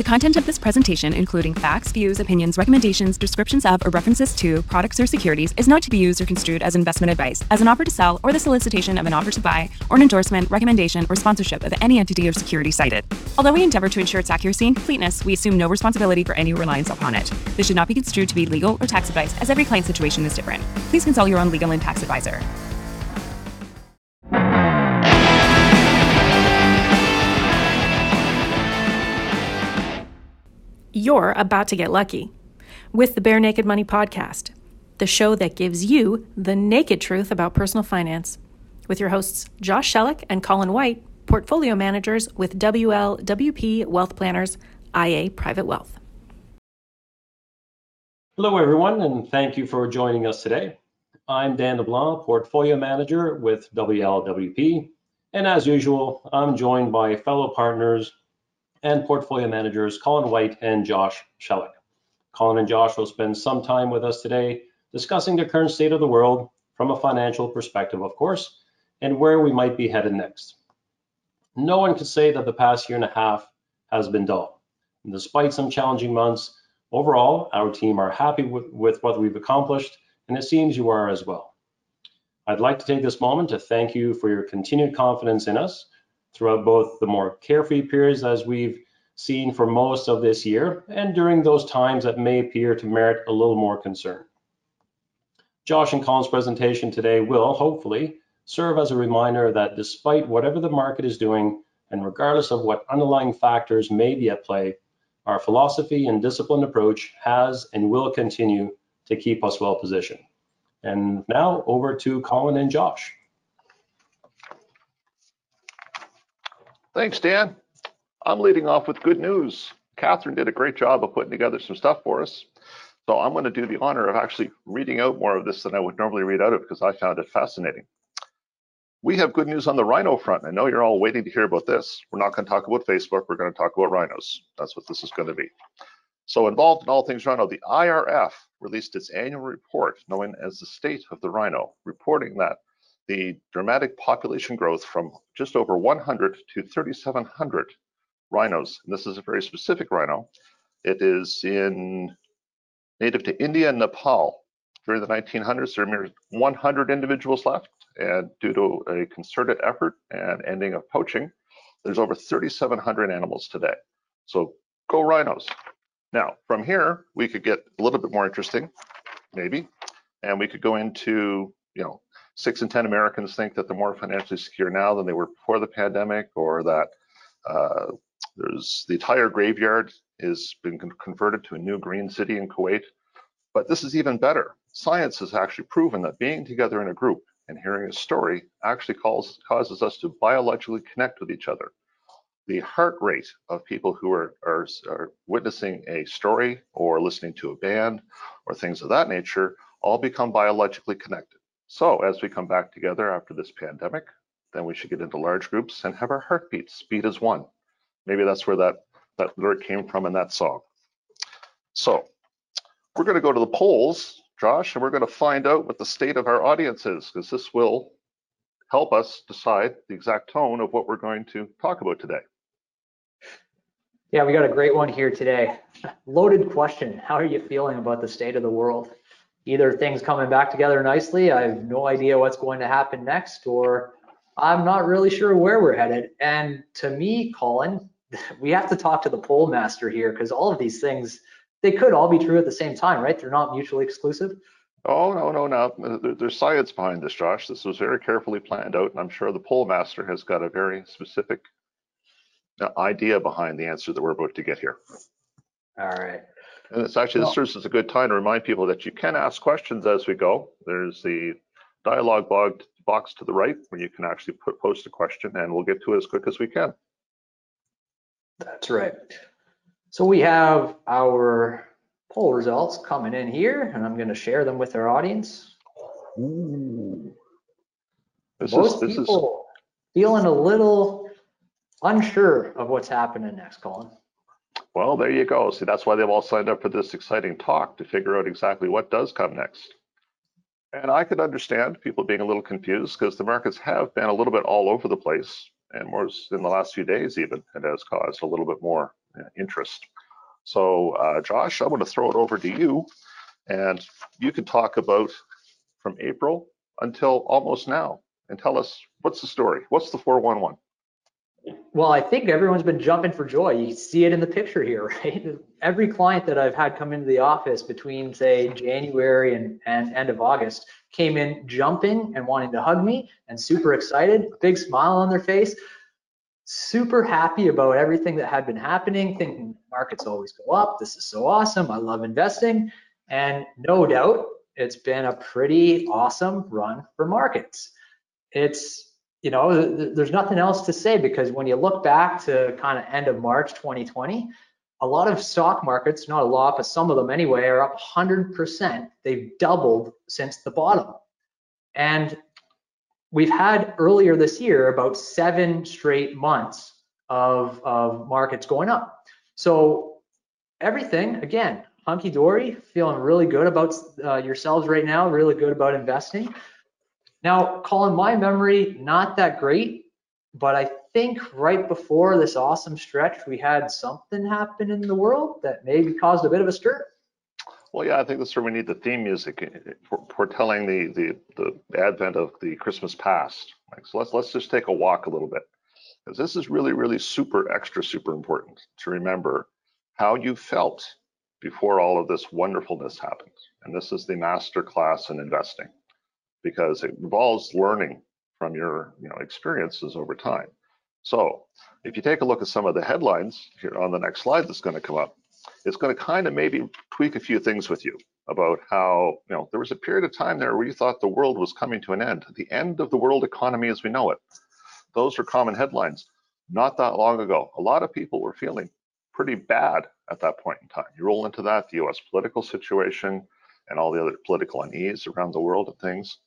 The content of this presentation, including facts, views, opinions, recommendations, descriptions of, or references to products or securities, is not to be used or construed as investment advice, as an offer to sell, or the solicitation of an offer to buy, or an endorsement, recommendation, or sponsorship of any entity or security cited. Although we endeavor to ensure its accuracy and completeness, we assume no responsibility for any reliance upon it. This should not be construed to be legal or tax advice, as every client situation is different. Please consult your own legal and tax advisor. You're about to get lucky with the Bare Naked Money Podcast, the show that gives you the naked truth about personal finance, with your hosts Josh Shellick and Colin White, portfolio managers with WLWP Wealth Planners, IA Private Wealth. Hello, everyone, and thank you for joining us today. I'm Dan LeBlanc, portfolio manager with WLWP, and as usual, I'm joined by fellow partners and portfolio managers Colin White and Josh Shellick. Colin and Josh will spend some time with us today discussing the current state of the world from a financial perspective, of course, and where we might be headed next. No one can say that the past year and a half has been dull. And despite some challenging months, overall, our team are happy with, with what we've accomplished, and it seems you are as well. I'd like to take this moment to thank you for your continued confidence in us throughout both the more carefree periods as we've seen for most of this year and during those times that may appear to merit a little more concern. Josh and Colin's presentation today will hopefully serve as a reminder that despite whatever the market is doing and regardless of what underlying factors may be at play, our philosophy and disciplined approach has and will continue to keep us well positioned. And now over to Colin and Josh. Thanks, Dan. I'm leading off with good news. Catherine did a great job of putting together some stuff for us. So I'm going to do the honor of actually reading out more of this than I would normally read out of because I found it fascinating. We have good news on the rhino front. I know you're all waiting to hear about this. We're not going to talk about Facebook. We're going to talk about rhinos. That's what this is going to be. So involved in all things rhino, the IRF released its annual report known as the state of the rhino, reporting that the dramatic population growth from just over 100 to 3,700 rhinos. And this is a very specific rhino. It is in native to India and Nepal. During the 1900s, there were 100 individuals left, and due to a concerted effort and ending of poaching, there's over 3,700 animals today. So go rhinos. Now, from here, we could get a little bit more interesting, maybe, and we could go into, you know, six in 10 Americans think that they're more financially secure now than they were before the pandemic, or that uh, there's the entire graveyard has been converted to a new green city in Kuwait. But this is even better. Science has actually proven that being together in a group and hearing a story actually calls, causes us to biologically connect with each other. The heart rate of people who are, are, are witnessing a story or listening to a band or things of that nature all become biologically connected. So as we come back together after this pandemic, then we should get into large groups and have our heartbeats beat as one. Maybe that's where that, that lyric came from in that song. So we're going to go to the polls, Josh, and we're going to find out what the state of our audience is, because this will help us decide the exact tone of what we're going to talk about today. Yeah, we got a great one here today. Loaded question. How are you feeling about the state of the world? Either things coming back together nicely, I have no idea what's going to happen next, or I'm not really sure where we're headed. And to me, Colin, we have to talk to the poll master here because all of these things, they could all be true at the same time, right? They're not mutually exclusive. Oh, no, no, no. There's science behind this, Josh. This was very carefully planned out, and I'm sure the poll master has got a very specific uh, idea behind the answer that we're about to get here. All right. And it's actually, this serves as a good time to remind people that you can ask questions as we go. There's the dialogue box to the right where you can actually put, post a question and we'll get to it as quick as we can. That's right. So we have our poll results coming in here and I'm going to share them with our audience. Ooh. This Most is, this people is... feeling a little unsure of what's happening next, Colin. Well, there you go. See, that's why they've all signed up for this exciting talk to figure out exactly what does come next. And I could understand people being a little confused because the markets have been a little bit all over the place. and more in the last few days even, it has caused a little bit more uh, interest. So uh, Josh, I want to throw it over to you and you can talk about from April until almost now and tell us what's the story? What's the 411? Well, I think everyone's been jumping for joy. You see it in the picture here, right? Every client that I've had come into the office between, say, January and, and end of August came in jumping and wanting to hug me and super excited, big smile on their face, super happy about everything that had been happening, thinking markets always go up. This is so awesome. I love investing. And no doubt, it's been a pretty awesome run for markets. It's you know, there's nothing else to say because when you look back to kind of end of March 2020, a lot of stock markets, not a lot, but some of them anyway, are up 100%. They've doubled since the bottom. And we've had earlier this year about seven straight months of, of markets going up. So everything, again, hunky dory, feeling really good about uh, yourselves right now, really good about investing. Now, Colin, my memory, not that great, but I think right before this awesome stretch, we had something happen in the world that maybe caused a bit of a stir. Well, yeah, I think that's where we need the theme music eh, eh, foretelling the, the the advent of the Christmas past. Like, so let's let's just take a walk a little bit because this is really really super extra super important to remember how you felt before all of this wonderfulness happened. And this is the master class in investing because it involves learning from your you know experiences over time. So if you take a look at some of the headlines here on the next slide that's going to come up, it's going to kind of maybe tweak a few things with you about how you know there was a period of time there where you thought the world was coming to an end, the end of the world economy as we know it. Those are common headlines. Not that long ago, a lot of people were feeling pretty bad at that point in time. You roll into that, the US political situation and all the other political unease around the world and things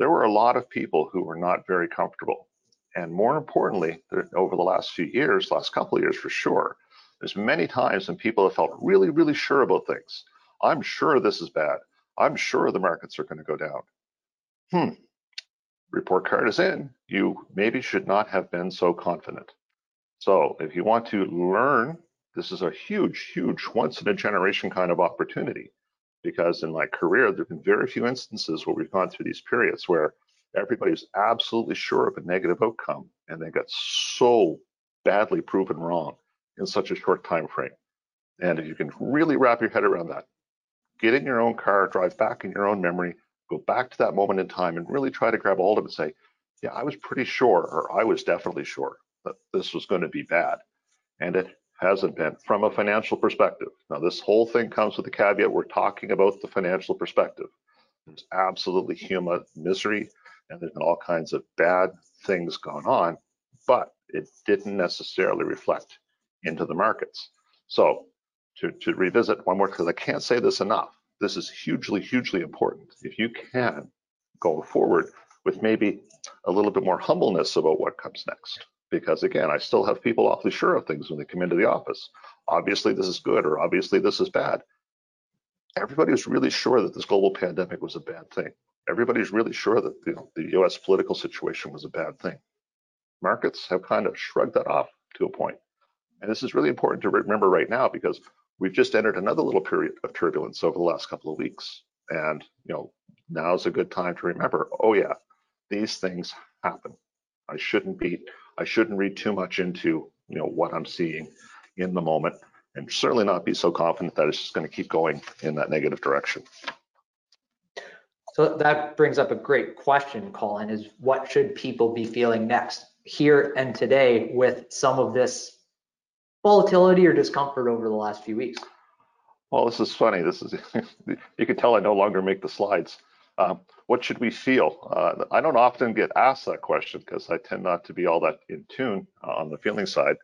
there were a lot of people who were not very comfortable. And more importantly, over the last few years, last couple of years for sure, there's many times when people have felt really, really sure about things. I'm sure this is bad. I'm sure the markets are going to go down. Hmm. Report card is in. You maybe should not have been so confident. So if you want to learn, this is a huge, huge once in a generation kind of opportunity because in my career, there have been very few instances where we've gone through these periods where everybody's absolutely sure of a negative outcome and they got so badly proven wrong in such a short time frame. And if you can really wrap your head around that, get in your own car, drive back in your own memory, go back to that moment in time and really try to grab hold of it and say, yeah, I was pretty sure, or I was definitely sure that this was going to be bad. And it hasn't been from a financial perspective. Now, this whole thing comes with the caveat we're talking about the financial perspective. There's absolutely human misery and there's been all kinds of bad things going on, but it didn't necessarily reflect into the markets. So, to, to revisit one more, because I can't say this enough, this is hugely, hugely important. If you can go forward with maybe a little bit more humbleness about what comes next because again, I still have people awfully sure of things when they come into the office. Obviously, this is good, or obviously, this is bad. Everybody was really sure that this global pandemic was a bad thing. Everybody's really sure that you know, the US political situation was a bad thing. Markets have kind of shrugged that off to a point. And this is really important to remember right now because we've just entered another little period of turbulence over the last couple of weeks. And you know, now's a good time to remember, oh yeah, these things happen. I shouldn't be I shouldn't read too much into you know what I'm seeing in the moment, and certainly not be so confident that it's just going to keep going in that negative direction. So that brings up a great question, Colin, is what should people be feeling next here and today with some of this volatility or discomfort over the last few weeks? Well, this is funny. This is you can tell I no longer make the slides. Um, what should we feel? Uh, I don't often get asked that question because I tend not to be all that in tune uh, on the feeling side.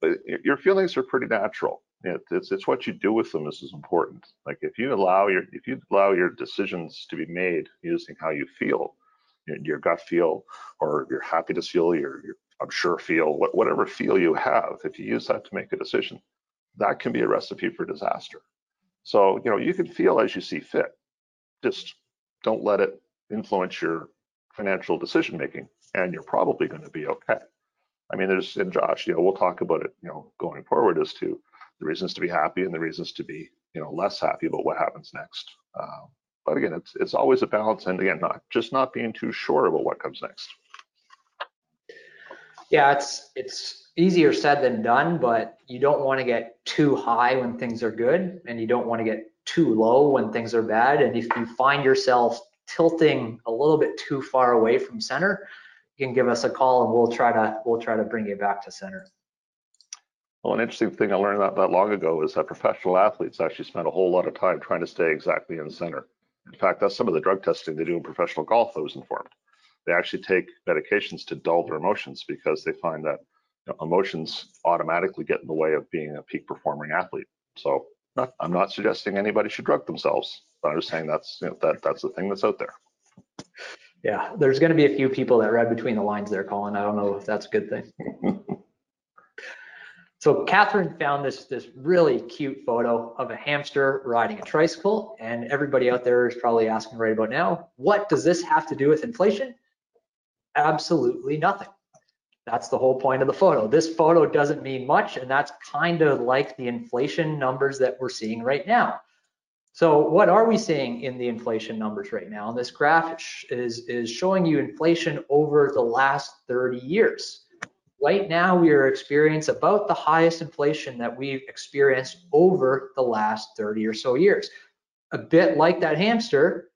But your feelings are pretty natural. It, it's it's what you do with them is, is important. Like if you allow your if you allow your decisions to be made using how you feel, your, your gut feel, or your happiness feel, your, your I'm sure feel, whatever feel you have, if you use that to make a decision, that can be a recipe for disaster. So you know you can feel as you see fit. Just don't let it influence your financial decision making, and you're probably going to be okay. I mean, there's, and Josh, you know, we'll talk about it, you know, going forward as to the reasons to be happy and the reasons to be, you know, less happy about what happens next. Uh, but again, it's it's always a balance, and again, not just not being too sure about what comes next. Yeah, it's it's easier said than done, but you don't want to get too high when things are good, and you don't want to get too low when things are bad. And if you find yourself tilting a little bit too far away from center, you can give us a call and we'll try to we'll try to bring you back to center. Well, an interesting thing I learned not that long ago is that professional athletes actually spend a whole lot of time trying to stay exactly in center. In fact, that's some of the drug testing they do in professional golf, I was informed. They actually take medications to dull their emotions because they find that you know, emotions automatically get in the way of being a peak performing athlete. So not, I'm not suggesting anybody should drug themselves, I'm just saying that's you know, that that's the thing that's out there. Yeah, there's going to be a few people that read between the lines there, Colin. I don't know if that's a good thing. So Catherine found this this really cute photo of a hamster riding a tricycle, and everybody out there is probably asking right about now, what does this have to do with inflation? Absolutely nothing. That's the whole point of the photo. This photo doesn't mean much, and that's kind of like the inflation numbers that we're seeing right now. So what are we seeing in the inflation numbers right now? And this graph is, is showing you inflation over the last 30 years. Right now, we are experiencing about the highest inflation that we've experienced over the last 30 or so years. A bit like that hamster,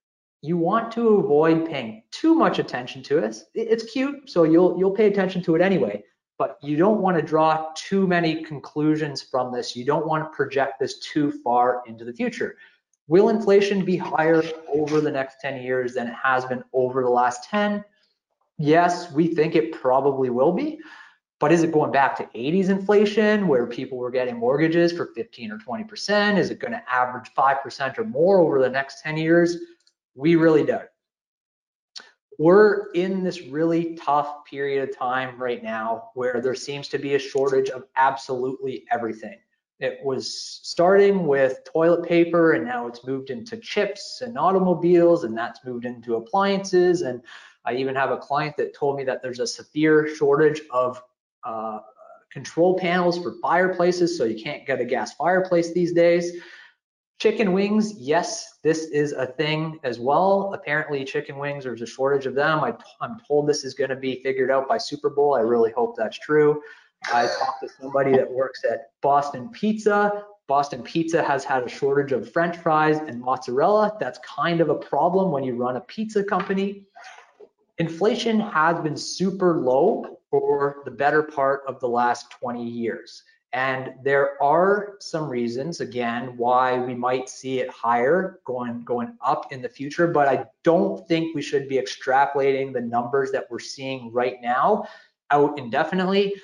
you want to avoid paying too much attention to it. It's cute, so you'll you'll pay attention to it anyway, but you don't want to draw too many conclusions from this. You don't want to project this too far into the future. Will inflation be higher over the next 10 years than it has been over the last 10? Yes, we think it probably will be. But is it going back to 80s inflation where people were getting mortgages for 15 or 20%? Is it going to average 5% or more over the next 10 years? We really don't. We're in this really tough period of time right now where there seems to be a shortage of absolutely everything. It was starting with toilet paper and now it's moved into chips and automobiles and that's moved into appliances. And I even have a client that told me that there's a severe shortage of uh, control panels for fireplaces, so you can't get a gas fireplace these days. Chicken wings, yes, this is a thing as well. Apparently, chicken wings, there's a shortage of them. I, am told this is going to be figured out by Super Bowl. I really hope that's true. I talked to somebody that works at Boston Pizza. Boston Pizza has had a shortage of French fries and mozzarella. That's kind of a problem when you run a pizza company. Inflation has been super low for the better part of the last 20 years. And there are some reasons, again, why we might see it higher going, going up in the future, but I don't think we should be extrapolating the numbers that we're seeing right now out indefinitely.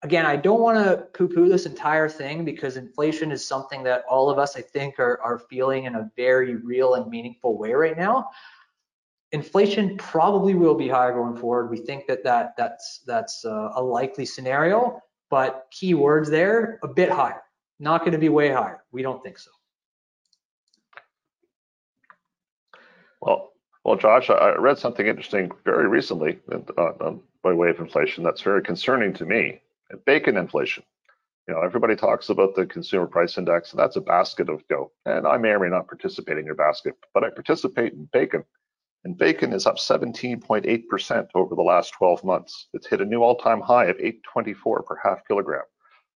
Again, I don't want to poo-poo this entire thing because inflation is something that all of us, I think, are, are feeling in a very real and meaningful way right now inflation probably will be higher going forward. We think that, that that's that's uh, a likely scenario, but keywords there a bit higher. Not going to be way higher. We don't think so. Well, well, Josh, I read something interesting very recently by way of inflation that's very concerning to me. Bacon inflation. You know, everybody talks about the consumer price index, and that's a basket of go. And I may or may not participate in your basket, but I participate in bacon and bacon is up 17.8% over the last 12 months. It's hit a new all-time high of 824 per half kilogram.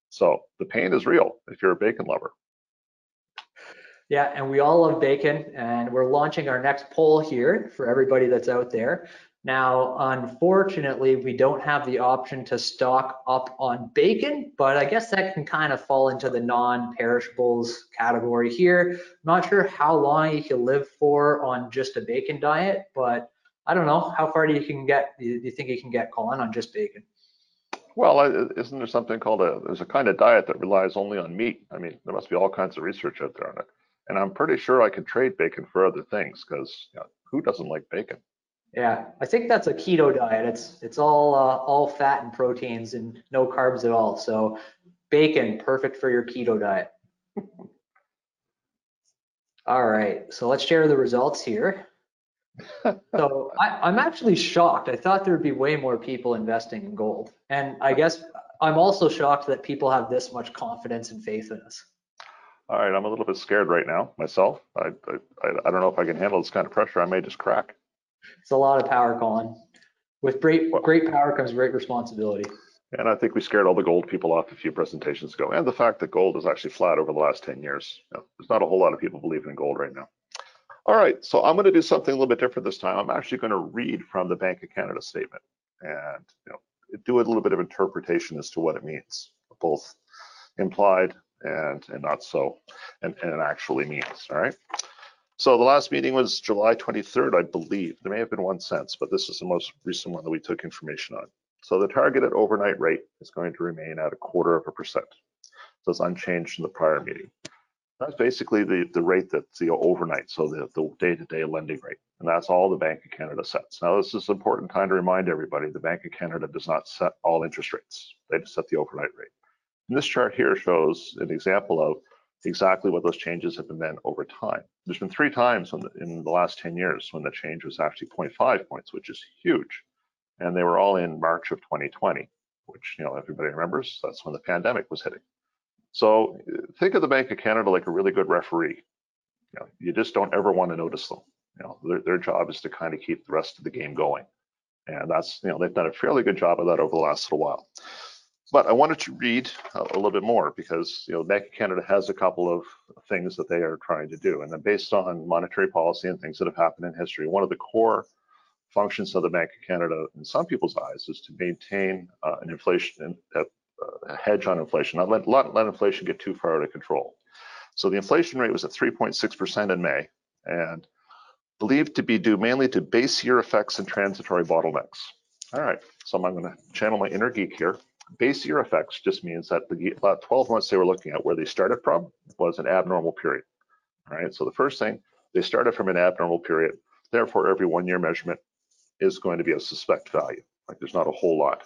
So the pain is real if you're a bacon lover. Yeah, and we all love bacon, and we're launching our next poll here for everybody that's out there. Now, unfortunately, we don't have the option to stock up on bacon, but I guess that can kind of fall into the non-perishables category here. Not sure how long you can live for on just a bacon diet, but I don't know. How far do you can get? Do you think you can get, Colin, on just bacon? Well, isn't there something called a, there's a kind of diet that relies only on meat. I mean, there must be all kinds of research out there on it. And I'm pretty sure I could trade bacon for other things because you know, who doesn't like bacon? Yeah, I think that's a keto diet. It's it's all uh, all fat and proteins and no carbs at all. So bacon, perfect for your keto diet. all right, so let's share the results here. So I, I'm actually shocked. I thought there'd be way more people investing in gold. And I guess I'm also shocked that people have this much confidence and faith in us. All right, I'm a little bit scared right now myself. I, I, I don't know if I can handle this kind of pressure. I may just crack. It's a lot of power, Colin. With great, great power comes great responsibility. And I think we scared all the gold people off a few presentations ago. And the fact that gold is actually flat over the last 10 years. You know, there's not a whole lot of people believing in gold right now. All right, so I'm going to do something a little bit different this time. I'm actually going to read from the Bank of Canada statement and you know, do a little bit of interpretation as to what it means, both implied and, and not so, and, and it actually means, all right? So the last meeting was July 23rd, I believe. There may have been one since, but this is the most recent one that we took information on. So the targeted overnight rate is going to remain at a quarter of a percent. So it's unchanged from the prior meeting. That's basically the, the rate that's the overnight, so the, the day-to-day lending rate. And that's all the Bank of Canada sets. Now, this is an important time to remind everybody, the Bank of Canada does not set all interest rates. They just set the overnight rate. And this chart here shows an example of exactly what those changes have been over time. There's been three times in the, in the last 10 years when the change was actually 0.5 points, which is huge. And they were all in March of 2020, which, you know, everybody remembers, that's when the pandemic was hitting. So uh, think of the Bank of Canada like a really good referee. You, know, you just don't ever want to notice them. You know, their, their job is to kind of keep the rest of the game going. And that's, you know, they've done a fairly good job of that over the last little while. But I wanted to read a, a little bit more because, you know, Bank of Canada has a couple of things that they are trying to do. And then based on monetary policy and things that have happened in history, one of the core functions of the Bank of Canada in some people's eyes is to maintain uh, an inflation, uh, uh, hedge on inflation, not let, let, let inflation get too far out of control. So the inflation rate was at 3.6% in May and believed to be due mainly to base year effects and transitory bottlenecks. All right, so I'm going to channel my inner geek here. Base year effects just means that the 12 months they were looking at where they started from was an abnormal period. All right, so the first thing, they started from an abnormal period. Therefore, every one year measurement is going to be a suspect value. Like there's not a whole lot.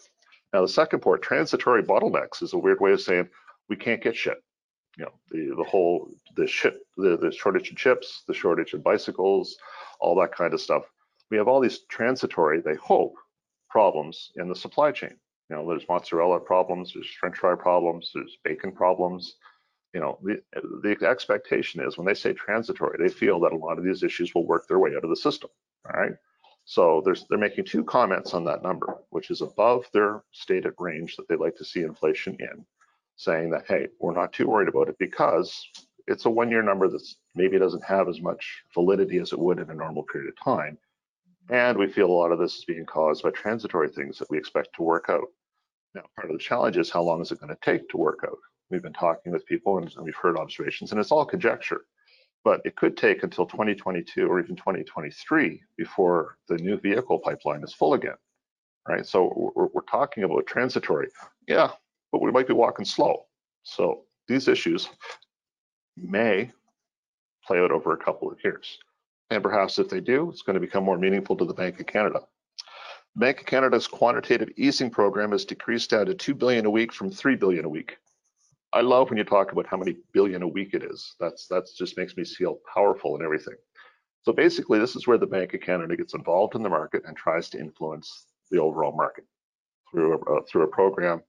Now, the second part, transitory bottlenecks, is a weird way of saying we can't get shit. You know, the, the whole, the shit, the, the shortage of chips, the shortage of bicycles, all that kind of stuff. We have all these transitory, they hope, problems in the supply chain. You know, there's mozzarella problems, there's french fry problems, there's bacon problems. You know, the, the expectation is when they say transitory, they feel that a lot of these issues will work their way out of the system. All right. So they're making two comments on that number, which is above their stated range that they'd like to see inflation in, saying that, hey, we're not too worried about it because it's a one year number that's maybe doesn't have as much validity as it would in a normal period of time. And we feel a lot of this is being caused by transitory things that we expect to work out. Now, part of the challenge is how long is it going to take to work out? We've been talking with people and we've heard observations, and it's all conjecture but it could take until 2022 or even 2023 before the new vehicle pipeline is full again, right? So we're, we're talking about transitory, yeah, but we might be walking slow. So these issues may play out over a couple of years. And perhaps if they do, it's going to become more meaningful to the Bank of Canada. Bank of Canada's quantitative easing program has decreased down to 2 billion a week from 3 billion a week. I love when you talk about how many billion a week it is. That's that's just makes me feel powerful and everything. So basically, this is where the Bank of Canada gets involved in the market and tries to influence the overall market through a, uh, through a program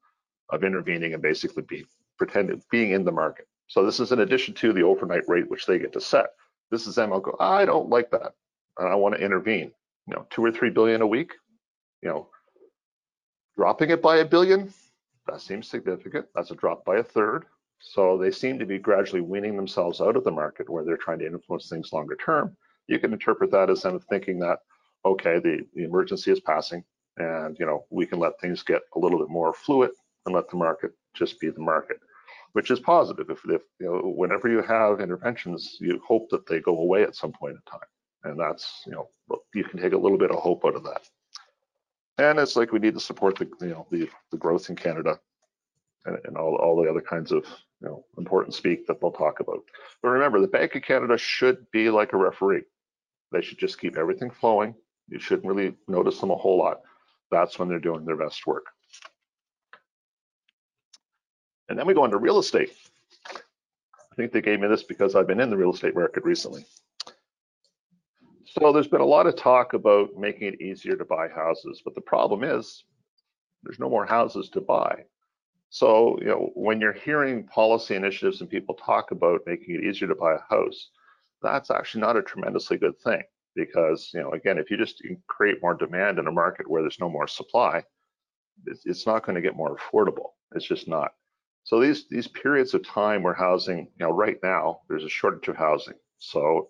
of intervening and basically be pretending being in the market. So this is in addition to the overnight rate which they get to set. This is them. go. I don't like that, and I want to intervene. You know, two or three billion a week. You know, dropping it by a billion that seems significant. That's a drop by a third. So they seem to be gradually weaning themselves out of the market where they're trying to influence things longer term. You can interpret that as them thinking that, okay, the, the emergency is passing and you know we can let things get a little bit more fluid and let the market just be the market, which is positive. If, if you know whenever you have interventions, you hope that they go away at some point in time. And that's, you know, you can take a little bit of hope out of that. And it's like we need to support the you know the, the growth in Canada and, and all, all the other kinds of you know important speak that they'll talk about. But remember, the Bank of Canada should be like a referee. They should just keep everything flowing. You shouldn't really notice them a whole lot. That's when they're doing their best work. And then we go into real estate. I think they gave me this because I've been in the real estate market recently. So there's been a lot of talk about making it easier to buy houses, but the problem is there's no more houses to buy. So, you know, when you're hearing policy initiatives and people talk about making it easier to buy a house, that's actually not a tremendously good thing because, you know, again, if you just create more demand in a market where there's no more supply, it's not going to get more affordable. It's just not. So these these periods of time where housing, you know, right now there's a shortage of housing. So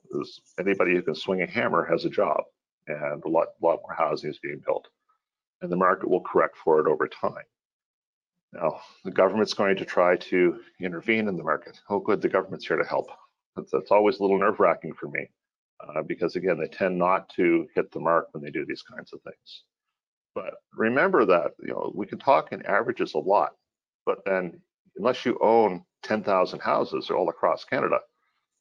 anybody who can swing a hammer has a job, and a lot lot more housing is being built, and the market will correct for it over time. Now, the government's going to try to intervene in the market. Oh, good, the government's here to help. That's, that's always a little nerve wracking for me uh, because, again, they tend not to hit the mark when they do these kinds of things. But remember that, you know, we can talk in averages a lot, but then unless you own 10,000 houses all across Canada,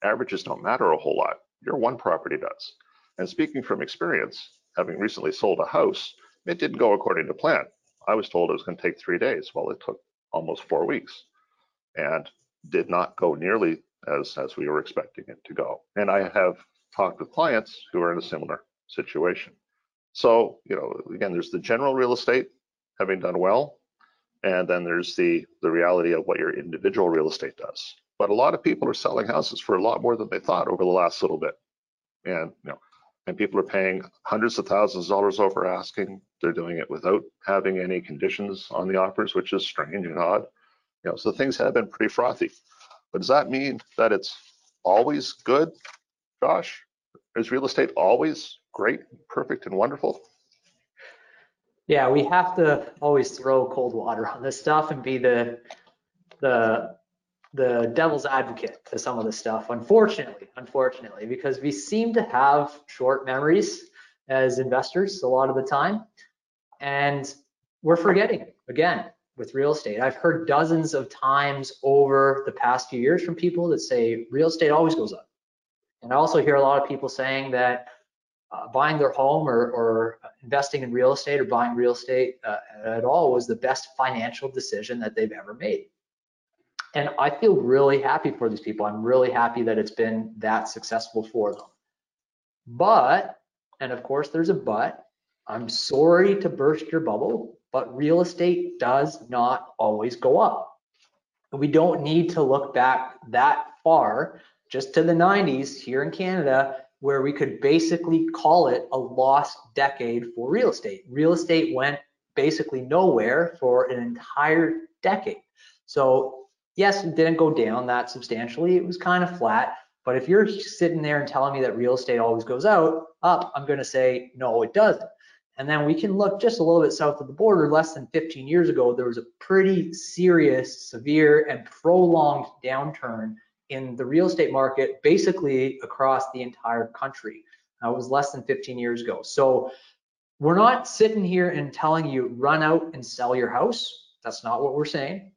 averages don't matter a whole lot. Your one property does. And speaking from experience, having recently sold a house, it didn't go according to plan. I was told it was going to take three days. Well, it took almost four weeks and did not go nearly as, as we were expecting it to go. And I have talked with clients who are in a similar situation. So, you know, again, there's the general real estate having done well, and then there's the the reality of what your individual real estate does. But a lot of people are selling houses for a lot more than they thought over the last little bit. And you know, and people are paying hundreds of thousands of dollars over asking. They're doing it without having any conditions on the offers, which is strange and odd. You know, so things have been pretty frothy. But does that mean that it's always good, Josh? Is real estate always great, perfect, and wonderful? Yeah, we have to always throw cold water on this stuff and be the the the devil's advocate to some of this stuff, unfortunately, unfortunately, because we seem to have short memories as investors a lot of the time. And we're forgetting again with real estate. I've heard dozens of times over the past few years from people that say real estate always goes up. And I also hear a lot of people saying that uh, buying their home or, or, investing in real estate or buying real estate uh, at all was the best financial decision that they've ever made. And I feel really happy for these people. I'm really happy that it's been that successful for them. But, and of course there's a but, I'm sorry to burst your bubble, but real estate does not always go up. We don't need to look back that far, just to the 90s here in Canada, where we could basically call it a lost decade for real estate. Real estate went basically nowhere for an entire decade. So yes, it didn't go down that substantially. It was kind of flat. But if you're sitting there and telling me that real estate always goes out up, I'm going to say no, it doesn't. And then we can look just a little bit south of the border. Less than 15 years ago, there was a pretty serious, severe, and prolonged downturn in the real estate market, basically across the entire country. That was less than 15 years ago. So we're not sitting here and telling you run out and sell your house. That's not what we're saying.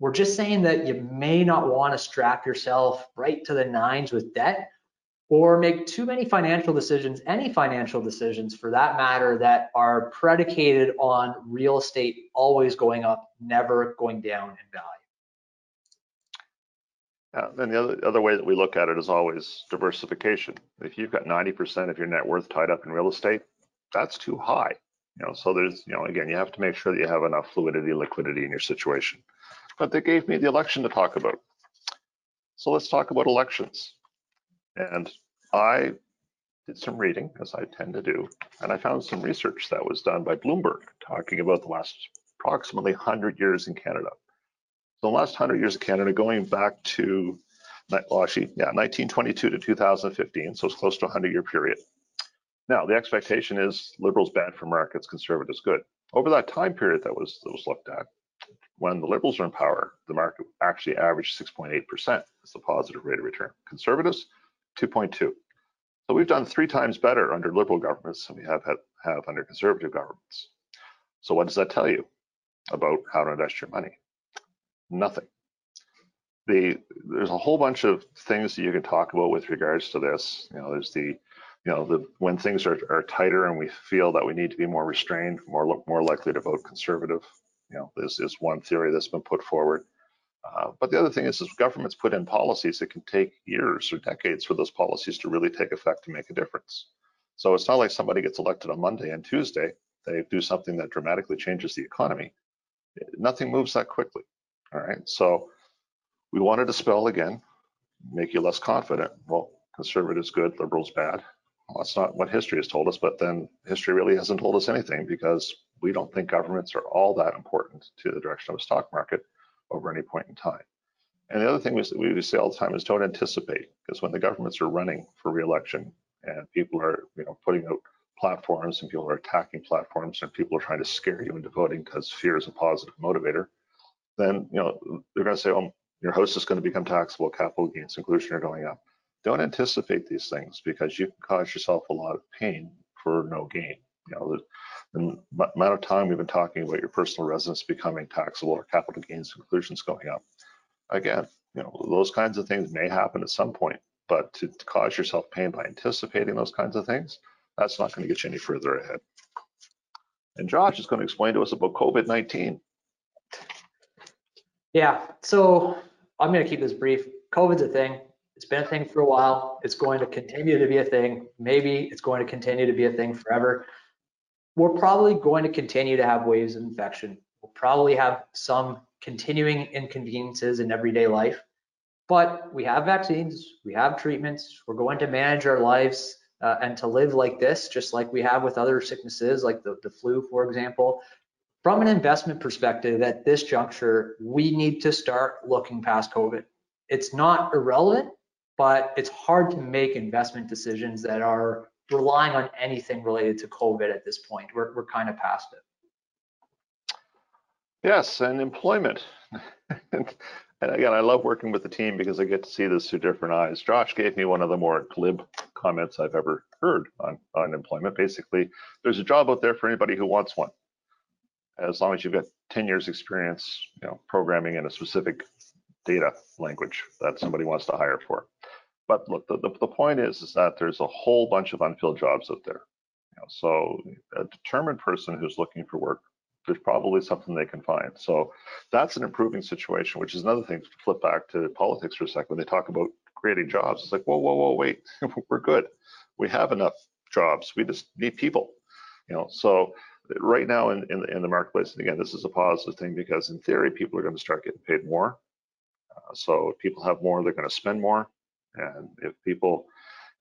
We're just saying that you may not want to strap yourself right to the nines with debt or make too many financial decisions, any financial decisions for that matter, that are predicated on real estate always going up, never going down in value. Yeah, and the other, other way that we look at it is always diversification. If you've got 90% of your net worth tied up in real estate, that's too high. You know, so there's, you know, again, you have to make sure that you have enough fluidity, liquidity in your situation but they gave me the election to talk about. So let's talk about elections. And I did some reading, as I tend to do, and I found some research that was done by Bloomberg talking about the last approximately 100 years in Canada. So the last 100 years of Canada, going back to, well, actually, yeah, 1922 to 2015, so it's close to a 100 year period. Now, the expectation is liberals bad for markets, conservatives good. Over that time period that was, that was looked at, when the Liberals are in power, the market actually averaged 6.8% as the positive rate of return. Conservatives, 2.2. So we've done three times better under Liberal governments than we have had, have under Conservative governments. So what does that tell you about how to invest your money? Nothing. The, there's a whole bunch of things that you can talk about with regards to this. You know, there's the, you know, the when things are, are tighter and we feel that we need to be more restrained, more more likely to vote conservative. You know, this is one theory that's been put forward. Uh, but the other thing is, is governments put in policies that can take years or decades for those policies to really take effect and make a difference. So it's not like somebody gets elected on Monday and Tuesday, they do something that dramatically changes the economy. Nothing moves that quickly. All right. So we wanted to spell again, make you less confident. Well, conservatives good, liberals bad. Well, that's not what history has told us, but then history really hasn't told us anything because we don't think governments are all that important to the direction of a stock market over any point in time. And the other thing we, we say all the time is don't anticipate, because when the governments are running for reelection and people are, you know, putting out platforms and people are attacking platforms and people are trying to scare you into voting because fear is a positive motivator, then you know they're going to say, "Oh, your house is going to become taxable, capital gains inclusion are going up." Don't anticipate these things because you can cause yourself a lot of pain for no gain. You know, the, amount of time we've been talking about your personal residence becoming taxable or capital gains inclusions going up. Again, you know, those kinds of things may happen at some point, but to, to cause yourself pain by anticipating those kinds of things, that's not going to get you any further ahead. And Josh is going to explain to us about COVID-19. Yeah, so I'm going to keep this brief. COVID's a thing. It's been a thing for a while. It's going to continue to be a thing. Maybe it's going to continue to be a thing forever. We're probably going to continue to have waves of infection. We'll probably have some continuing inconveniences in everyday life, but we have vaccines, we have treatments, we're going to manage our lives uh, and to live like this, just like we have with other sicknesses like the, the flu, for example. From an investment perspective, at this juncture, we need to start looking past COVID. It's not irrelevant, but it's hard to make investment decisions that are relying on anything related to COVID at this point. We're, we're kind of past it. Yes, and employment. and again, I love working with the team because I get to see this through different eyes. Josh gave me one of the more glib comments I've ever heard on, on employment. Basically, there's a job out there for anybody who wants one. As long as you've got 10 years experience, you know, programming in a specific data language that somebody wants to hire for. But look, the, the, the point is, is that there's a whole bunch of unfilled jobs out there. You know, so a determined person who's looking for work there's probably something they can find. So that's an improving situation, which is another thing to flip back to politics for a second. When they talk about creating jobs, it's like, whoa, whoa, whoa, wait, we're good. We have enough jobs. We just need people. You know, so right now in, in, in the marketplace, and again, this is a positive thing because in theory, people are going to start getting paid more. Uh, so if people have more, they're going to spend more. And if people,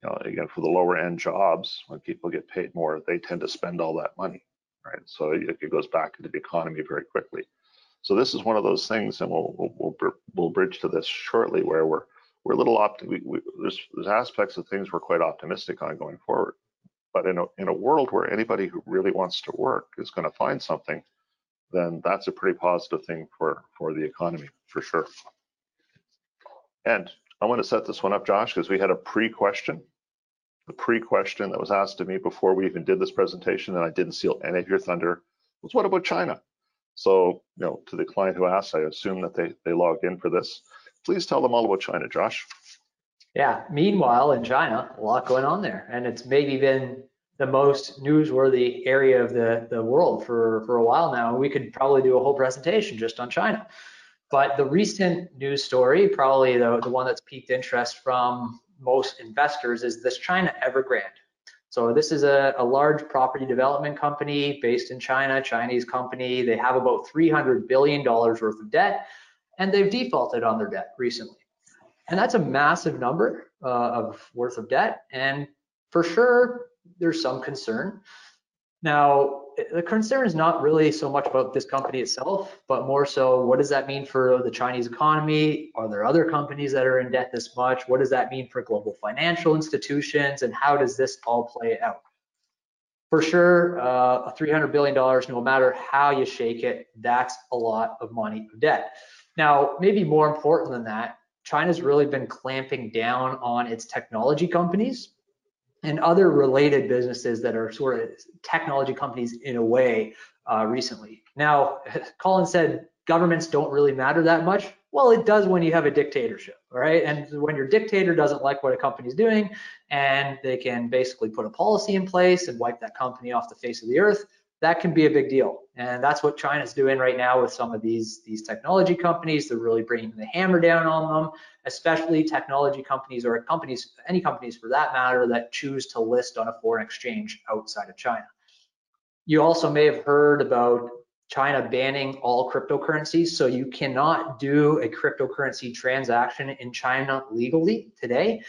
you know, again, for the lower end jobs, when people get paid more, they tend to spend all that money right? So it, it goes back into the economy very quickly. So this is one of those things, and we'll we'll we'll, we'll bridge to this shortly, where we're we're a little opt. We, we, there's there's aspects of things we're quite optimistic on going forward, but in a in a world where anybody who really wants to work is going to find something, then that's a pretty positive thing for for the economy for sure. And I want to set this one up, Josh, because we had a pre-question the pre-question that was asked of me before we even did this presentation, and I didn't steal any of your thunder, was what about China? So, you know, to the client who asked, I assume that they, they logged in for this. Please tell them all about China, Josh. Yeah, meanwhile, in China, a lot going on there. And it's maybe been the most newsworthy area of the, the world for, for a while now. We could probably do a whole presentation just on China. But the recent news story, probably the, the one that's piqued interest from most investors is this China Evergrande. So this is a, a, large property development company based in China, Chinese company. They have about $300 billion worth of debt, and they've defaulted on their debt recently. And that's a massive number uh, of worth of debt. And for sure, there's some concern now, the concern is not really so much about this company itself, but more so what does that mean for the Chinese economy? Are there other companies that are in debt this much? What does that mean for global financial institutions? And how does this all play out? For sure, uh, $300 billion, no matter how you shake it, that's a lot of money of debt. Now, maybe more important than that, China's really been clamping down on its technology companies and other related businesses that are sort of technology companies in a way uh, recently. Now, Colin said governments don't really matter that much. Well, it does when you have a dictatorship, right? And when your dictator doesn't like what a company's doing and they can basically put a policy in place and wipe that company off the face of the earth, that can be a big deal. And that's what China's doing right now with some of these, these technology companies. They're really bringing the hammer down on them, especially technology companies or companies, any companies for that matter, that choose to list on a foreign exchange outside of China. You also may have heard about China banning all cryptocurrencies. So you cannot do a cryptocurrency transaction in China legally today.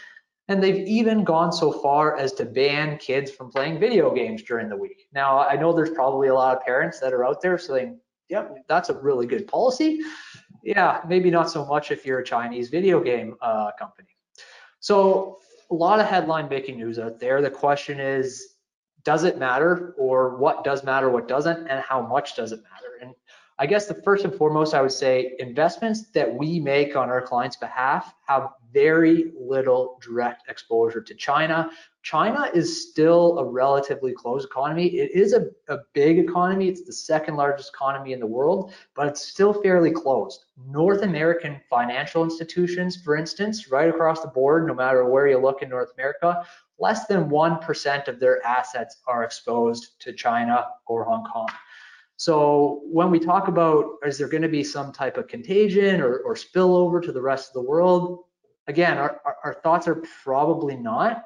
And they've even gone so far as to ban kids from playing video games during the week. Now, I know there's probably a lot of parents that are out there saying, yep, that's a really good policy. Yeah, maybe not so much if you're a Chinese video game uh, company. So a lot of headline making news out there. The question is, does it matter or what does matter, what doesn't, and how much does it matter? And I guess the first and foremost, I would say investments that we make on our clients' behalf have very little direct exposure to China. China is still a relatively closed economy. It is a, a big economy. It's the second largest economy in the world, but it's still fairly closed. North American financial institutions, for instance, right across the board, no matter where you look in North America, less than 1% of their assets are exposed to China or Hong Kong. So when we talk about is there going to be some type of contagion or, or spillover to the rest of the world, again, our, our, our thoughts are probably not.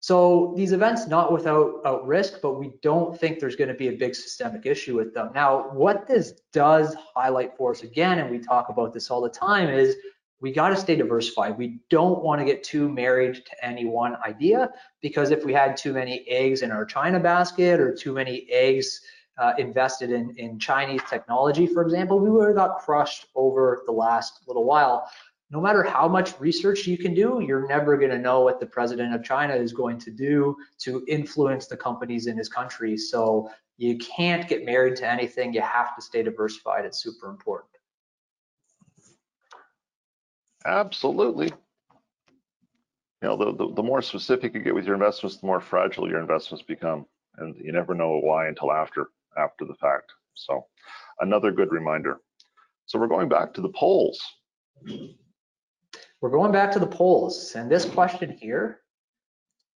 So these events not without risk, but we don't think there's going to be a big systemic issue with them. Now, what this does highlight for us again, and we talk about this all the time, is we got to stay diversified. We don't want to get too married to any one idea because if we had too many eggs in our China basket or too many eggs uh, invested in, in Chinese technology, for example, we would have got crushed over the last little while. No matter how much research you can do, you're never going to know what the president of China is going to do to influence the companies in his country. So you can't get married to anything. You have to stay diversified. It's super important. Absolutely. You know, the, the, the more specific you get with your investments, the more fragile your investments become. And you never know why until after after the fact. So another good reminder. So we're going back to the polls. We're going back to the polls and this question here,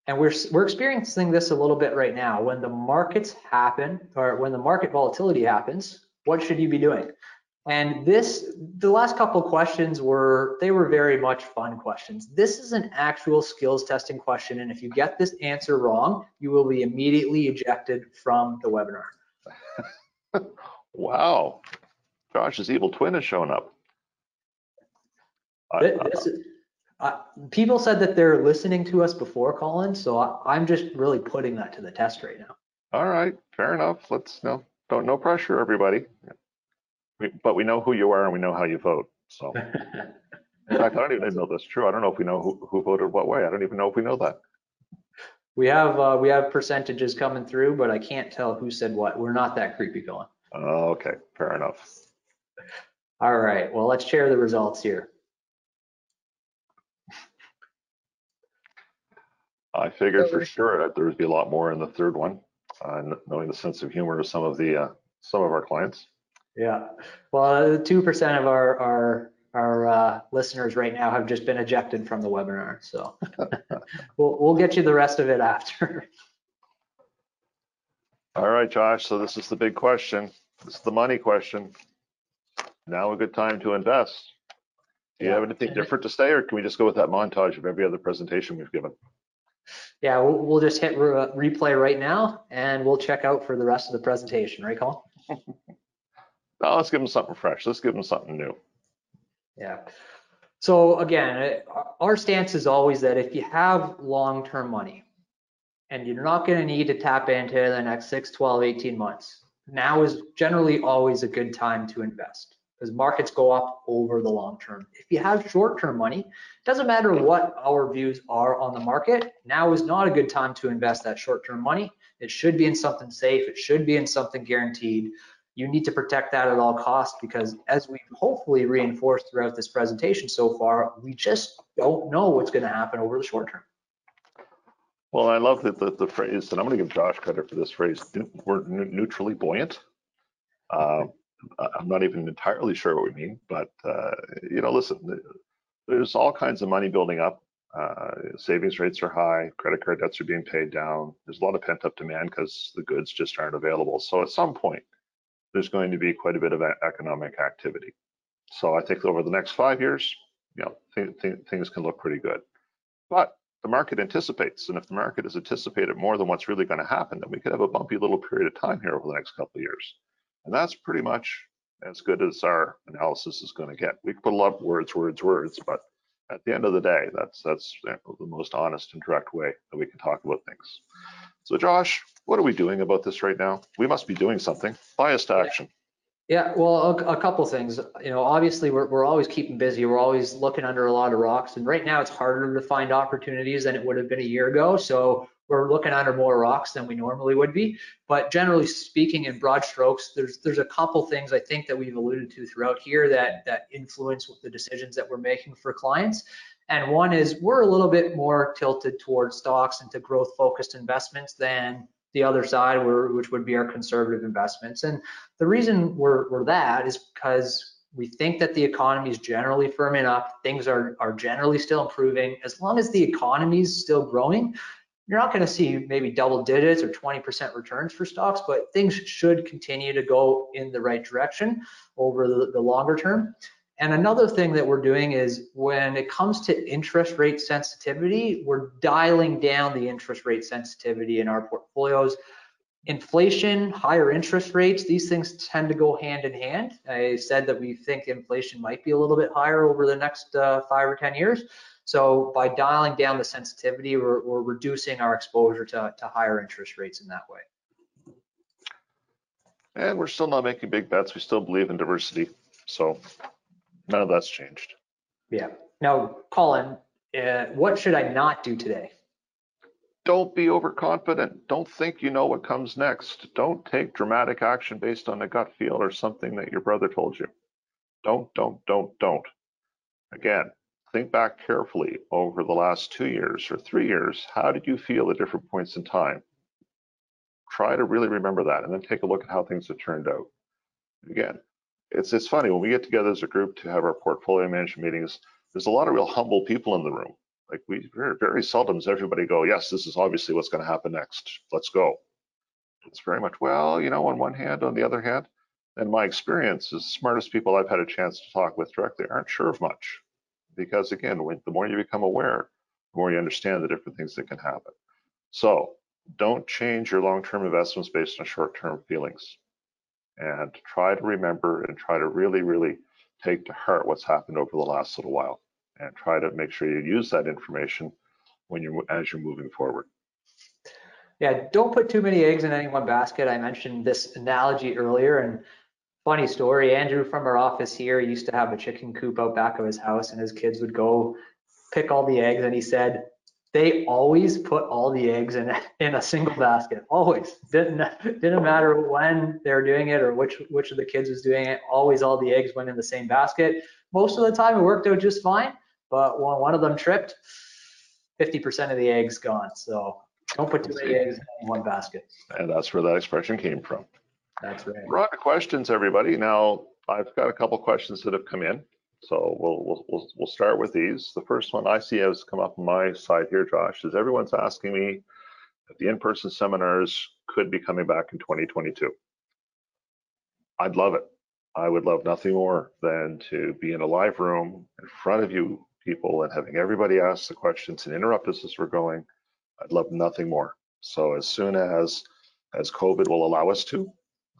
and we're, we're experiencing this a little bit right now. When the markets happen, or when the market volatility happens, what should you be doing? And this, the last couple questions were, they were very much fun questions. This is an actual skills testing question. And if you get this answer wrong, you will be immediately ejected from the webinar. wow. Josh's evil twin has shown up. This, is, uh, people said that they're listening to us before, Colin, so I, am just really putting that to the test right now. All right, fair enough. Let's no, don't no pressure, everybody. We, but we know who you are and we know how you vote. So, in fact, I don't even know that's true. I don't know if we know who, who voted what way. I don't even know if we know that. We have uh, we have percentages coming through, but I can't tell who said what. We're not that creepy going. Okay, fair enough. All right, well, let's share the results here. I figured for sure that there would be a lot more in the third one, uh, knowing the sense of humor of some of the uh, some of our clients. Yeah, well, two percent of our our our uh, listeners right now have just been ejected from the webinar. So we'll, we'll get you the rest of it after. All right, Josh. So this is the big question. This is the money question. Now a good time to invest. Do you yeah. have anything different to say, or can we just go with that montage of every other presentation we've given? Yeah, we'll, we'll just hit re replay right now, and we'll check out for the rest of the presentation, right, Colin? let's give them something fresh. Let's give them something new. Yeah. So again, uh, our stance is always that if you have long-term money and you're not going to need to tap into the next 6, 12, 18 months, now is generally always a good time to invest because markets go up over the long term. If you have short-term money, doesn't matter what our views are on the market, now is not a good time to invest that short-term money. It should be in something safe. It should be in something guaranteed you need to protect that at all costs because as we've hopefully reinforced throughout this presentation so far, we just don't know what's going to happen over the short term. Well, I love that the, the phrase, and I'm going to give Josh credit for this phrase, we're neutrally buoyant. Uh, I'm not even entirely sure what we mean, but uh, you know, listen, there's all kinds of money building up. Uh, savings rates are high, credit card debts are being paid down. There's a lot of pent up demand because the goods just aren't available. So at some point, there's going to be quite a bit of economic activity. So I think over the next five years, you know, th th things can look pretty good. But the market anticipates, and if the market has anticipated more than what's really going to happen, then we could have a bumpy little period of time here over the next couple of years. And that's pretty much as good as our analysis is going to get. We put a lot of words, words, words, but at the end of the day, that's that's the most honest and direct way that we can talk about things. So Josh, what are we doing about this right now? We must be doing something. Bias to action. Yeah, well, a, a couple things. You know, obviously we're we're always keeping busy. We're always looking under a lot of rocks, and right now it's harder to find opportunities than it would have been a year ago. So we're looking under more rocks than we normally would be. But generally speaking, in broad strokes, there's there's a couple things I think that we've alluded to throughout here that that influence the decisions that we're making for clients. And one is we're a little bit more tilted towards stocks and to growth focused investments than the other side, which would be our conservative investments. And the reason we're, we're that is because we think that the economy is generally firming up. Things are, are generally still improving. As long as the economy is still growing, you're not going to see maybe double digits or 20% returns for stocks, but things should continue to go in the right direction over the, the longer term. And another thing that we're doing is when it comes to interest rate sensitivity, we're dialing down the interest rate sensitivity in our portfolios. Inflation, higher interest rates, these things tend to go hand in hand. I said that we think inflation might be a little bit higher over the next uh, five or 10 years. So by dialing down the sensitivity, we're, we're reducing our exposure to, to higher interest rates in that way. And we're still not making big bets. We still believe in diversity. So None of that's changed. Yeah. Now, Colin, uh, what should I not do today? Don't be overconfident. Don't think you know what comes next. Don't take dramatic action based on a gut feel or something that your brother told you. Don't, don't, don't, don't. Again, think back carefully over the last two years or three years. How did you feel at different points in time? Try to really remember that and then take a look at how things have turned out. Again, it's it's funny when we get together as a group to have our portfolio management meetings. There's a lot of real humble people in the room. Like we very, very seldom does everybody go, yes, this is obviously what's going to happen next. Let's go. It's very much well, you know, on one hand, on the other hand, and my experience is the smartest people I've had a chance to talk with directly aren't sure of much, because again, when, the more you become aware, the more you understand the different things that can happen. So don't change your long-term investments based on short-term feelings and try to remember and try to really, really take to heart what's happened over the last little while and try to make sure you use that information when you're as you're moving forward. Yeah, don't put too many eggs in any one basket. I mentioned this analogy earlier and funny story, Andrew from our office here used to have a chicken coop out back of his house and his kids would go pick all the eggs and he said they always put all the eggs in in a single basket. Always didn't didn't matter when they were doing it or which which of the kids was doing it. Always all the eggs went in the same basket. Most of the time it worked out just fine, but when one of them tripped, 50% of the eggs gone. So don't put too many eggs in one basket. And that's where that expression came from. That's right. We're on to questions, everybody. Now I've got a couple questions that have come in. So we'll, we'll, we'll, start with these. The first one I see has come up on my side here, Josh, is everyone's asking me if the in-person seminars could be coming back in 2022. I'd love it. I would love nothing more than to be in a live room in front of you people and having everybody ask the questions and interrupt us as we're going. I'd love nothing more. So as soon as as COVID will allow us to,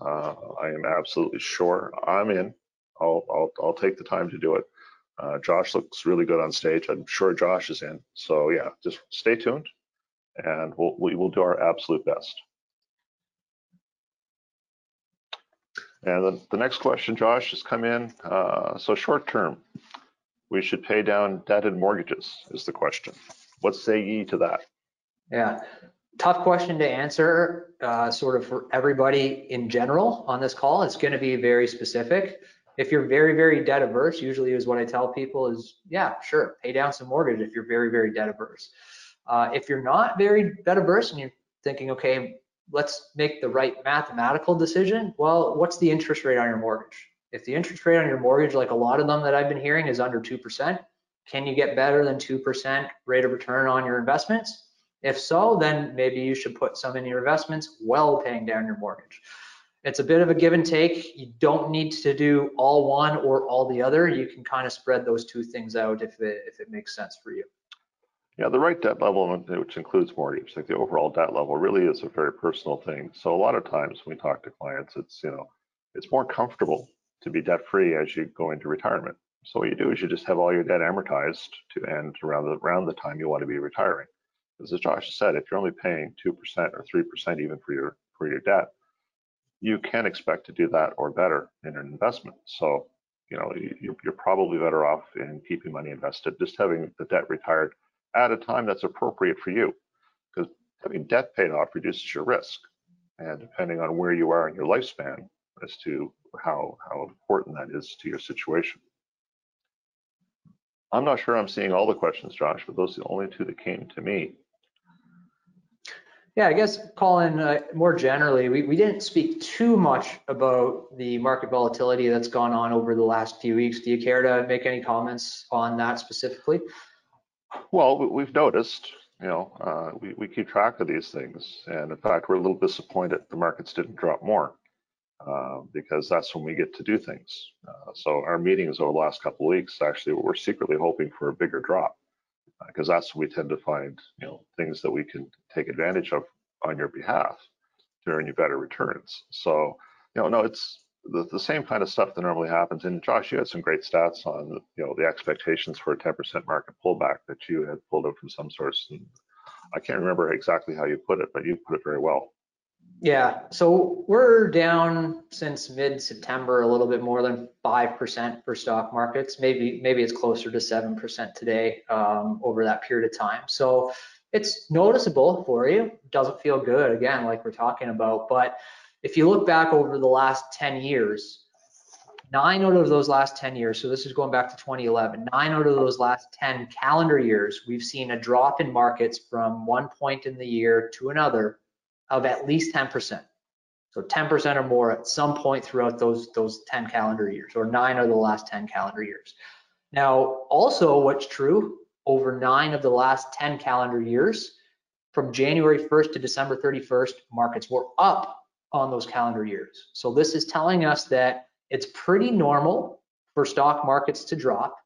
uh, I am absolutely sure I'm in. I'll, I'll, I'll take the time to do it. Uh, Josh looks really good on stage. I'm sure Josh is in. So yeah, just stay tuned and we'll, we will do our absolute best. And the, the next question, Josh, has come in. Uh, so short term, we should pay down debt and mortgages is the question. What say ye to that? Yeah, tough question to answer uh, sort of for everybody in general on this call. It's going to be very specific if you're very, very debt averse, usually is what I tell people is, yeah, sure, pay down some mortgage if you're very, very debt averse. Uh, if you're not very debt averse and you're thinking, okay, let's make the right mathematical decision, well, what's the interest rate on your mortgage? If the interest rate on your mortgage, like a lot of them that I've been hearing, is under 2%, Can you get better than 2% rate of return on your investments? If so, then maybe you should put some in your investments while paying down your mortgage. It's a bit of a give and take. You don't need to do all one or all the other. You can kind of spread those two things out if it, if it makes sense for you. Yeah, the right debt level, which includes mortgage, like the overall debt level, really is a very personal thing. So a lot of times when we talk to clients, it's you know, it's more comfortable to be debt free as you go into retirement. So what you do is you just have all your debt amortized to end around the around the time you want to be retiring. As Josh said, if you're only paying two percent or three percent even for your for your debt, you can expect to do that or better in an investment. So you know you, you're probably better off in keeping money invested, just having the debt retired at a time that's appropriate for you. Because having debt paid off reduces your risk. And depending on where you are in your lifespan as to how, how important that is to your situation. I'm not sure I'm seeing all the questions, Josh, but those are the only two that came to me. Yeah, I guess, Colin, uh, more generally, we, we didn't speak too much about the market volatility that's gone on over the last few weeks. Do you care to make any comments on that specifically? Well, we've noticed, you know, uh, we, we keep track of these things. And in fact, we're a little disappointed the markets didn't drop more uh, because that's when we get to do things. Uh, so our meetings over the last couple of weeks, actually, we're secretly hoping for a bigger drop because uh, that's we tend to find, you know, things that we can take advantage of on your behalf to earn you better returns. So, you know, no, it's the, the same kind of stuff that normally happens. And Josh, you had some great stats on you know the expectations for a 10% market pullback that you had pulled up from some source. And I can't remember exactly how you put it, but you put it very well. Yeah, so we're down since mid-September a little bit more than five percent for stock markets. Maybe maybe it's closer to seven percent today um, over that period of time. So it's noticeable for you. Doesn't feel good again, like we're talking about, but if you look back over the last 10 years, nine out of those last 10 years, so this is going back to 2011, nine out of those last 10 calendar years, we've seen a drop in markets from one point in the year to another of at least 10%. So 10% or more at some point throughout those, those 10 calendar years, or nine of the last 10 calendar years. Now, also what's true, over nine of the last 10 calendar years, from January 1st to December 31st, markets were up on those calendar years. So this is telling us that it's pretty normal for stock markets to drop,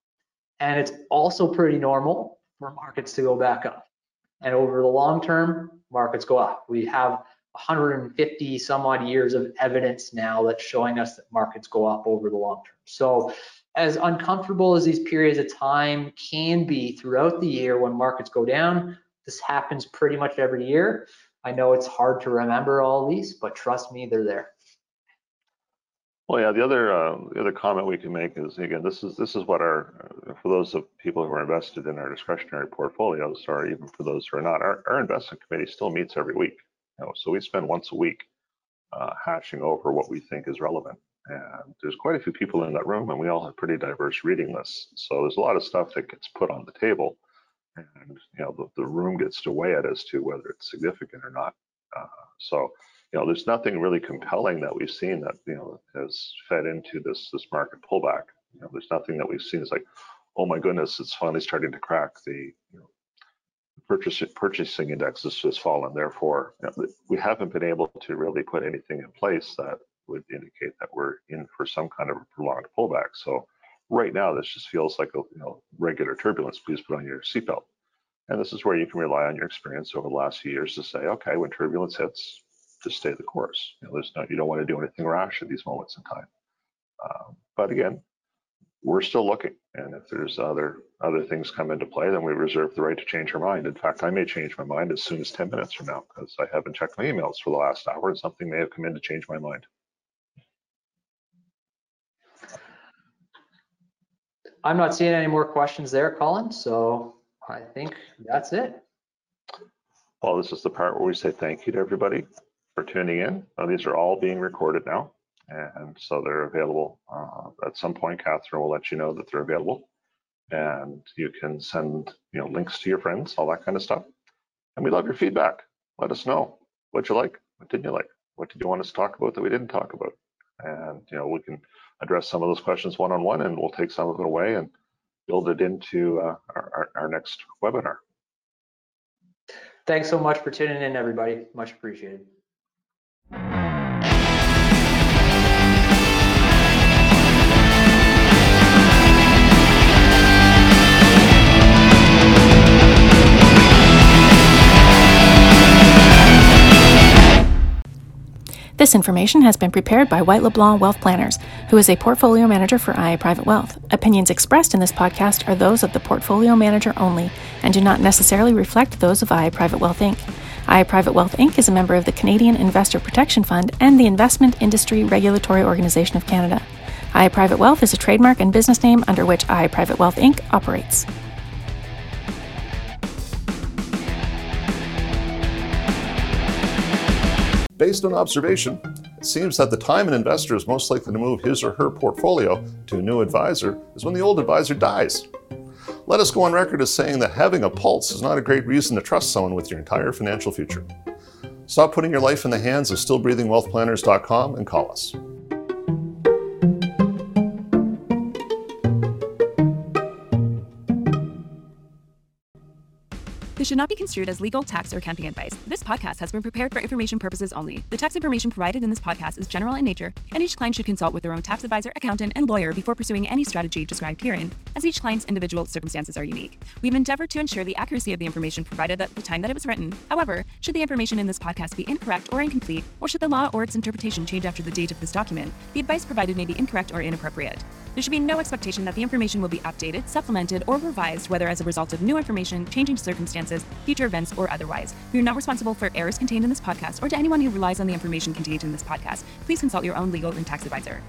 and it's also pretty normal for markets to go back up. And over the long term, markets go up. We have 150 some odd years of evidence now that's showing us that markets go up over the long term. So as uncomfortable as these periods of time can be throughout the year when markets go down, this happens pretty much every year. I know it's hard to remember all these, but trust me, they're there. Well, yeah. The other uh, the other comment we can make is again, this is this is what our uh, for those of people who are invested in our discretionary portfolios, or even for those who are not, our, our investment committee still meets every week. You know, so we spend once a week uh, hashing over what we think is relevant. And there's quite a few people in that room, and we all have pretty diverse reading lists. So there's a lot of stuff that gets put on the table and you know the, the room gets to weigh it as to whether it's significant or not. Uh, so you know there's nothing really compelling that we've seen that you know has fed into this this market pullback. You know there's nothing that we've seen. It's like oh my goodness, it's finally starting to crack. The you know purchase, purchasing index has just fallen. Therefore, you know, we haven't been able to really put anything in place that would indicate that we're in for some kind of a prolonged pullback. So right now, this just feels like a you know regular turbulence. Please put on your seatbelt. And this is where you can rely on your experience over the last few years to say, okay, when turbulence hits, just stay the course. You know, there's no, you don't want to do anything rash at these moments in time. Um, but again, we're still looking, and if there's other other things come into play, then we reserve the right to change our mind. In fact, I may change my mind as soon as 10 minutes from now because I haven't checked my emails for the last hour, and something may have come in to change my mind. I'm not seeing any more questions there, Colin. So I think that's it. Well, this is the part where we say thank you to everybody for tuning in. Now, these are all being recorded now, and so they're available uh, at some point. Catherine will let you know that they're available, and you can send you know links to your friends, all that kind of stuff. And we love your feedback. Let us know what you like, what didn't you like, what did you want us to talk about that we didn't talk about, and you know we can address some of those questions one on one, and we'll take some of it away and build it into uh, our, our, our next webinar. Thanks so much for tuning in, everybody. Much appreciated. This information has been prepared by White LeBlanc Wealth Planners, who is a portfolio manager for IA Private Wealth. Opinions expressed in this podcast are those of the portfolio manager only and do not necessarily reflect those of IA Private Wealth Inc. IA Private Wealth Inc. is a member of the Canadian Investor Protection Fund and the Investment Industry Regulatory Organization of Canada. IA Private Wealth is a trademark and business name under which IA Private Wealth Inc. operates. Based on observation, it seems that the time an investor is most likely to move his or her portfolio to a new advisor is when the old advisor dies. Let us go on record as saying that having a pulse is not a great reason to trust someone with your entire financial future. Stop putting your life in the hands of stillbreathingwealthplanners.com and call us. This should not be construed as legal, tax, or accounting advice. This podcast has been prepared for information purposes only. The tax information provided in this podcast is general in nature, and each client should consult with their own tax advisor, accountant, and lawyer before pursuing any strategy described herein, as each client's individual circumstances are unique. We've endeavored to ensure the accuracy of the information provided at the time that it was written. However, should the information in this podcast be incorrect or incomplete, or should the law or its interpretation change after the date of this document, the advice provided may be incorrect or inappropriate. There should be no expectation that the information will be updated, supplemented, or revised, whether as a result of new information, changing future events, or otherwise. We are not responsible for errors contained in this podcast or to anyone who relies on the information contained in this podcast. Please consult your own legal and tax advisor.